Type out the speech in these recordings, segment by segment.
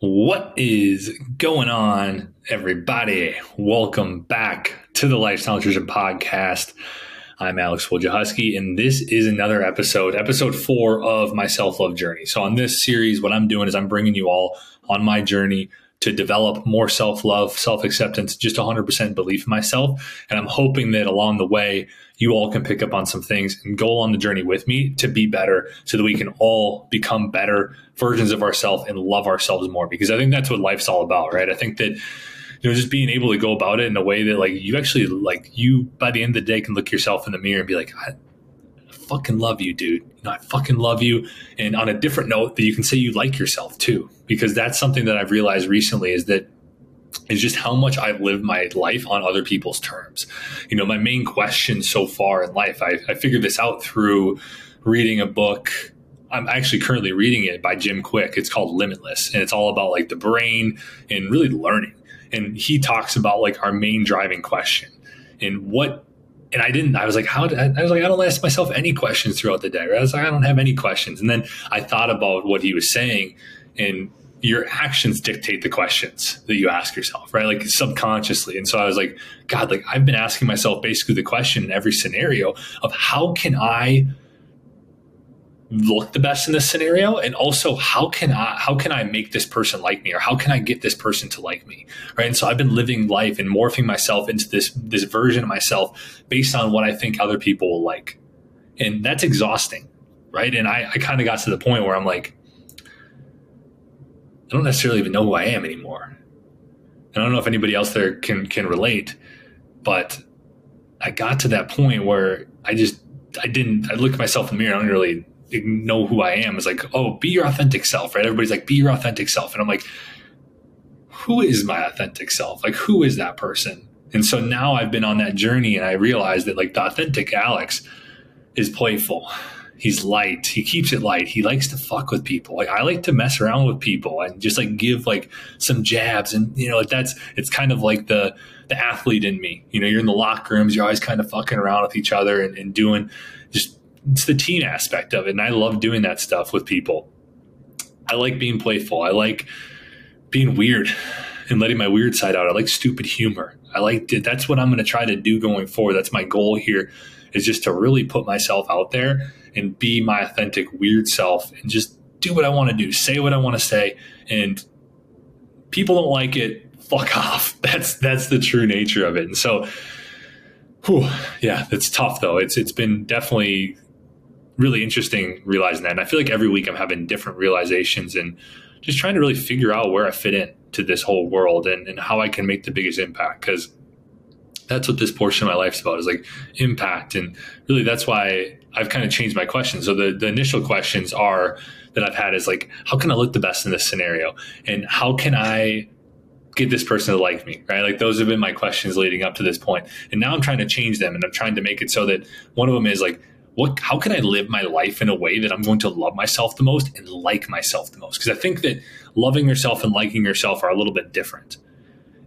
What is going on, everybody? Welcome back to the Lifestyle Nutrition Podcast. I'm Alex Wojciechowski, and this is another episode, episode four of my self love journey. So, on this series, what I'm doing is I'm bringing you all on my journey to develop more self love, self acceptance, just 100% belief in myself. And I'm hoping that along the way, you all can pick up on some things and go on the journey with me to be better so that we can all become better versions of ourselves and love ourselves more. Because I think that's what life's all about, right? I think that you know just being able to go about it in a way that like you actually like you by the end of the day can look yourself in the mirror and be like fucking love you, dude. You know, I fucking love you. And on a different note, that you can say you like yourself too, because that's something that I've realized recently is that is just how much I've lived my life on other people's terms. You know, my main question so far in life, I, I figured this out through reading a book. I'm actually currently reading it by Jim Kwik. It's called Limitless, and it's all about like the brain and really learning. And he talks about like our main driving question and what and I didn't. I was like, how? I was like, I don't ask myself any questions throughout the day. Right? I was like, I don't have any questions. And then I thought about what he was saying, and your actions dictate the questions that you ask yourself, right? Like subconsciously. And so I was like, God, like I've been asking myself basically the question in every scenario of how can I look the best in this scenario? And also how can i how can i make this person like me or how can i get this person to like me? Right? And so i've been living life and morphing myself into this this version of myself based on what i think other people will like. And that's exhausting right? And i, I kind of got to the point where i'm like i don't necessarily even know who i am anymore. And i don't know if anybody else there can can relate but i got to that point where i just i didn't i look at myself in the mirror and i don't really know who I am is like, oh, be your authentic self, right? Everybody's like, be your authentic self. And I'm like, who is my authentic self? Like, who is that person? And so now I've been on that journey and I realized that like the authentic Alex is playful. He's light. He keeps it light. He likes to fuck with people. Like I like to mess around with people and just like give like some jabs. And you know, that's it's kind of like the the athlete in me. You know, you're in the locker rooms, you're always kind of fucking around with each other and, and doing just it's the teen aspect of it. And I love doing that stuff with people. I like being playful. I like being weird and letting my weird side out. I like stupid humor. I like that's what I'm going to try to do going forward. That's my goal here is just to really put myself out there and be my authentic weird self and just do what I want to do, say what I want to say. And people don't like it. Fuck off. That's, that's the true nature of it. And so, whew, yeah, it's tough though. It's, it's been definitely really interesting realizing that. And I feel like every week I'm having different realizations and just trying to really figure out where I fit in to this whole world and, and how I can make the biggest impact. Because that's what this portion of my life is about is like impact. And really that's why I've kind of changed my questions. So the, the initial questions are that I've had is like, how can I look the best in this scenario? And how can I get this person to like me, right? Like those have been my questions leading up to this point. And now I'm trying to change them and I'm trying to make it so that one of them is like, what how can I live my life in a way that I'm going to love myself the most and like myself the most? Because I think that loving yourself and liking yourself are a little bit different.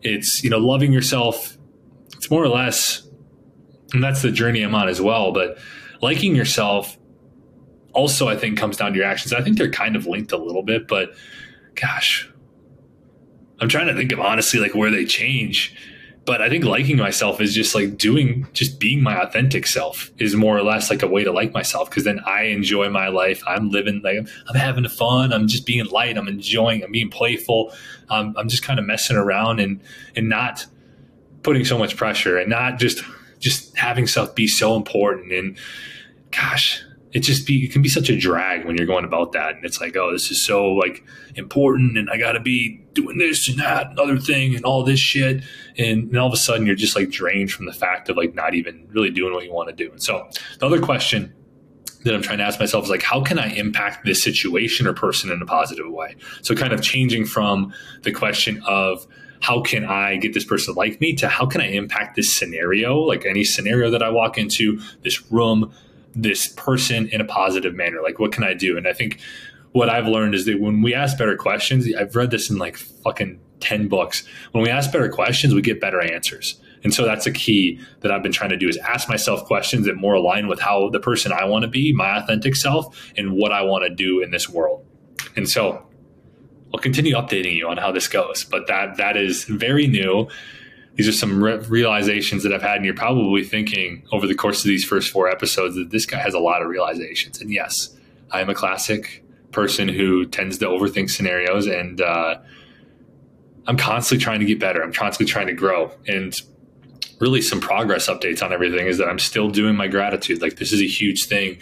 It's, you know, loving yourself, it's more or less, and that's the journey I'm on as well, but liking yourself also I think comes down to your actions. I think they're kind of linked a little bit, but gosh, I'm trying to think of honestly like where they change but I think liking myself is just like doing, just being my authentic self is more or less like a way to like myself because then I enjoy my life. I'm living like I'm having fun. I'm just being light. I'm enjoying. I'm being playful. Um, I'm just kind of messing around and and not putting so much pressure and not just just having stuff be so important. And gosh, it just be it can be such a drag when you're going about that. And it's like oh this is so like important and i gotta be doing this and that and other thing and all this shit. And, and all of a sudden you're just like drained from the fact of like not even really doing what you want to do. And so the other question that i'm trying to ask myself is like how can i impact this situation or person in a positive way? So kind of changing from the question of how can I get this person to like me to how can I impact this scenario, like any scenario that I walk into, this room, this person in a positive manner? Like, what can I do? And I think what I've learned is that when we ask better questions, I've read this in like fucking 10 books. When we ask better questions, we get better answers. And so that's a key that I've been trying to do is ask myself questions that more align with how the person I want to be, my authentic self, and what I want to do in this world. And so I'll continue updating you on how this goes. But that that is very new. These are some re- realizations that I've had, and you're probably thinking over the course of these first four episodes that this guy has a lot of realizations. And yes, I am a classic person who tends to overthink scenarios, and uh, I'm constantly trying to get better. I'm constantly trying to grow, and really some progress updates on everything is that I'm still doing my gratitude. Like this is a huge thing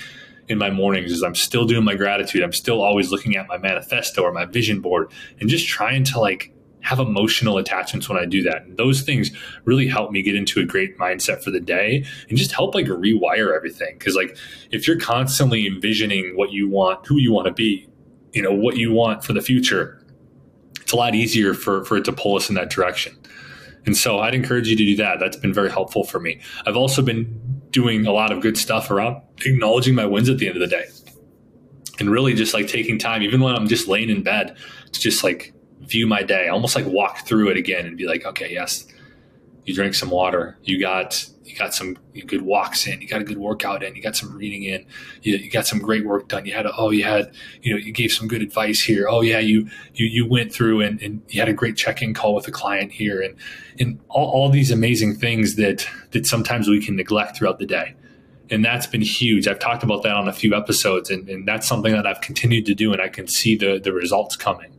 in my mornings is I'm still doing my gratitude. I'm still always looking at my manifesto or my vision board and just trying to like have emotional attachments when I do that. And those things really help me get into a great mindset for the day and just help like rewire everything. Cause like if you're constantly envisioning what you want, who you want to be, you know, what you want for the future, it's a lot easier for, for it to pull us in that direction. And so I'd encourage you to do that. That's been very helpful for me. I've also been doing a lot of good stuff around acknowledging my wins at the end of the day and really just like taking time, even when I'm just laying in bed, to just like view my day, almost like walk through it again and be like, okay, yes, you drink some water, you got you got some good walks in, you got a good workout in, you got some reading in, you, you got some great work done. You had a, oh you had you know you gave some good advice here. Oh yeah, you you you went through and, and you had a great check-in call with a client here, and and all, all these amazing things that that sometimes we can neglect throughout the day and that's been huge. I've talked about that on a few episodes, and, and, that's something that I've continued to do, and I can see the the results coming.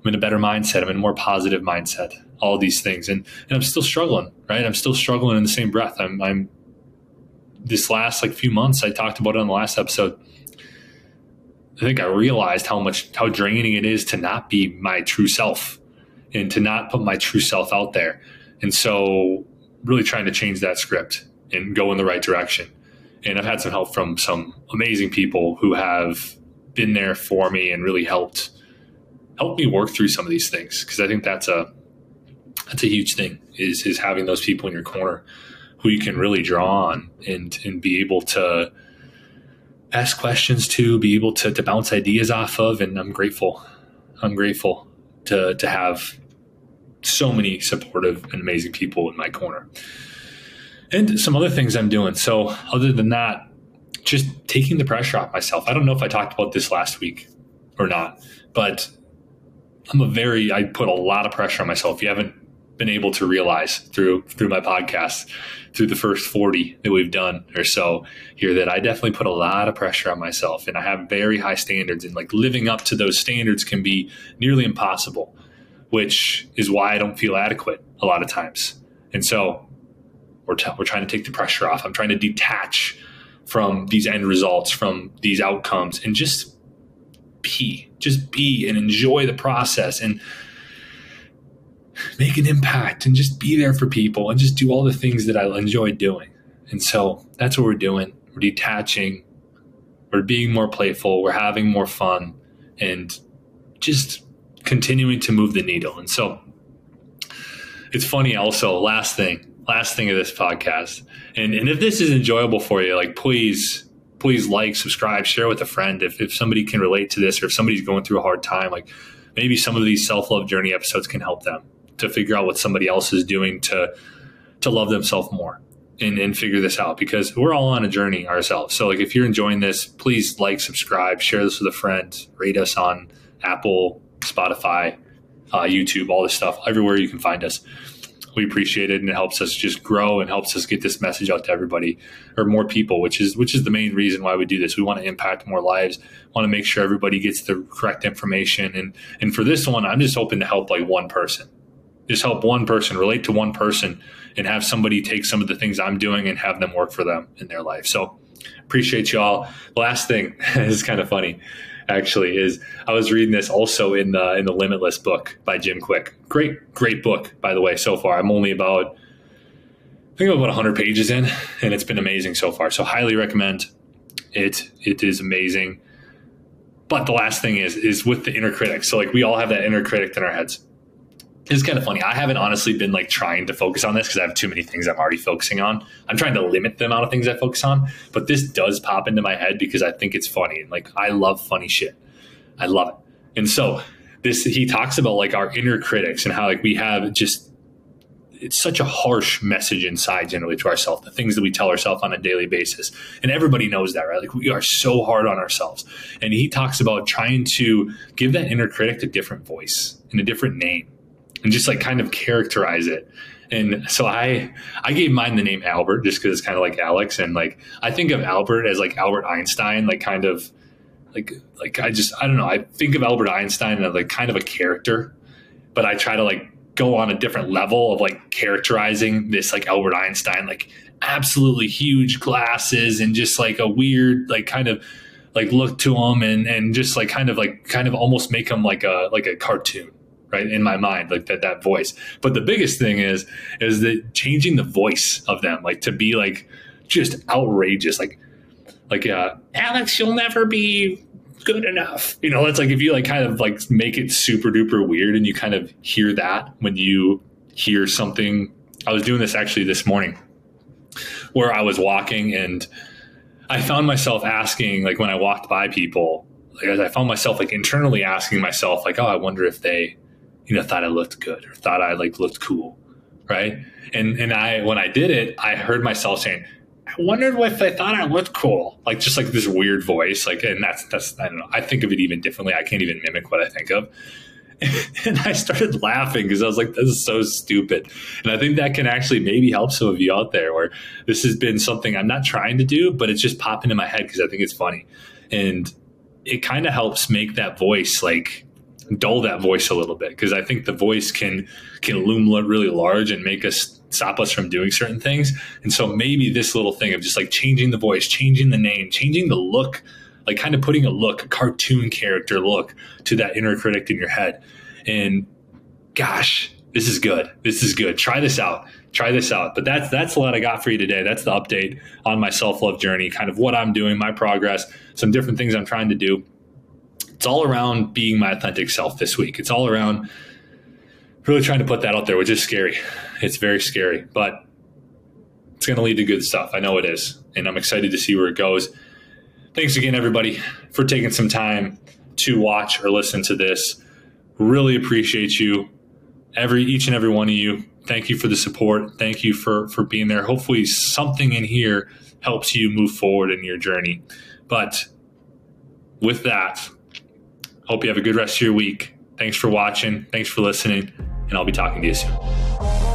I'm in a better mindset. I'm in a more positive mindset. All these things, and and I'm still struggling. Right, I'm still struggling in the same breath. I'm I'm this last like few months. I talked about it on the last episode. I think I realized how much how draining it is to not be my true self and to not put my true self out there. And so, really trying to change that script and go in the right direction. And I've had some help from some amazing people who have been there for me and really helped help me work through some of these things because I think that's a that's a huge thing is is having those people in your corner who you can really draw on and and be able to ask questions to, be able to, to bounce ideas off of. And I'm grateful. I'm grateful to to have so many supportive and amazing people in my corner. And some other things I'm doing. So other than that, just taking the pressure off myself. I don't know if I talked about this last week or not, but I'm a very I put a lot of pressure on myself. You haven't been able to realize through through my podcast, through the first 40 that we've done or so here that I definitely put a lot of pressure on myself and I have very high standards and like living up to those standards can be nearly impossible, which is why I don't feel adequate a lot of times. And so we're, t- we're trying to take the pressure off. I'm trying to detach from these end results, from these outcomes and just be, just be and enjoy the process and make an impact and just be there for people and just do all the things that I enjoy doing. And so that's what we're doing. We're detaching, we're being more playful, we're having more fun, and just continuing to move the needle. And so it's funny also, last thing, last thing of this podcast. And and if this is enjoyable for you, like please please like, subscribe, share with a friend if, if somebody can relate to this or if somebody's going through a hard time, like maybe some of these self-love journey episodes can help them to figure out what somebody else is doing to to love themselves more and, and figure this out because we're all on a journey ourselves. So like if you're enjoying this, please like, subscribe, share this with a friend, rate us on Apple, Spotify, uh, YouTube, all this stuff, everywhere you can find us we appreciate it and it helps us just grow and helps us get this message out to everybody or more people which is which is the main reason why we do this. We want to impact more lives want to make sure everybody gets the correct information and and for this one i'm just hoping to help like one person. Just help one person relate to one person and have somebody take some of the things i'm doing and have them work for them in their life. So appreciate y'all. Last thing is kind of funny actually is I was reading this also in the in the Limitless book by Jim Kwik. Great, great book, by the way, so far. I'm only about I think about 100 pages in, and it's been amazing so far. So highly recommend it. It is amazing. But the last thing is is with the inner critic. So like we all have that inner critic in our heads it's kind of funny. I haven't honestly been like trying to focus on this because I have too many things I'm already focusing on. I'm trying to limit the amount of things I focus on, but this does pop into my head because I think it's funny. And like I love funny shit. I love it. And so this he talks about like our inner critics and how like we have just it's such a harsh message inside generally to ourselves, the things that we tell ourselves on a daily basis. And everybody knows that, right? Like we are so hard on ourselves. And he talks about trying to give that inner critic a different voice and a different name and just like kind of characterize it. And so I I gave mine the name Albert just because it's kind of like Alex. And like I think of Albert as like Albert Einstein, like kind of like like I just I don't know. I think of Albert Einstein as like kind of a character, but I try to like go on a different level of like characterizing this like Albert Einstein, like absolutely huge glasses and just like a weird, like kind of like look to him and and just like kind of like kind of almost make him like a like a cartoon right in my mind like that that voice but the biggest thing is is that changing the voice of them like to be like just outrageous like like uh alex you'll never be good enough. You know, it's like if you like kind of like make it super duper weird and you kind of hear that when you hear something. I was doing this actually this morning where I was walking and I found myself asking, like when I walked by people, like I found myself like internally asking myself, like, oh, I wonder if they, you know, thought I looked good or thought I like looked cool. Right. And and I when I did it, I heard myself saying, I wondered if they thought I looked cool, like just like this weird voice, like, and that's that's I don't know. I think of it even differently. I can't even mimic what I think of. and I started laughing because I was like, "This is so stupid." And I think that can actually maybe help some of you out there, where this has been something I'm not trying to do, but it's just popping in my head because I think it's funny, and it kind of helps make that voice like dull that voice a little bit because I think the voice can can loom really large and make us stop us from doing certain things. And so maybe this little thing of just like changing the voice, changing the name, changing the look, like kind of putting a look, a cartoon character look to that inner critic in your head. And gosh, this is good. This is good. Try this out. Try this out. But that's that's a lot I got for you today. That's the update on my self-love journey, kind of what I'm doing, my progress, some different things I'm trying to do it's all around being my authentic self this week. It's all around really trying to put that out there, which is scary. It's very scary, but it's going to lead to good stuff. I know it is. And I'm excited to see where it goes. Thanks again, everybody, for taking some time to watch or listen to this. Really appreciate you, every each and every one of you. Thank you for the support. Thank you for for being there. Hopefully, something in here helps you move forward in your journey. But with that, Hope you have a good rest of your week. Thanks for watching. Thanks for listening. And I'll be talking to you soon.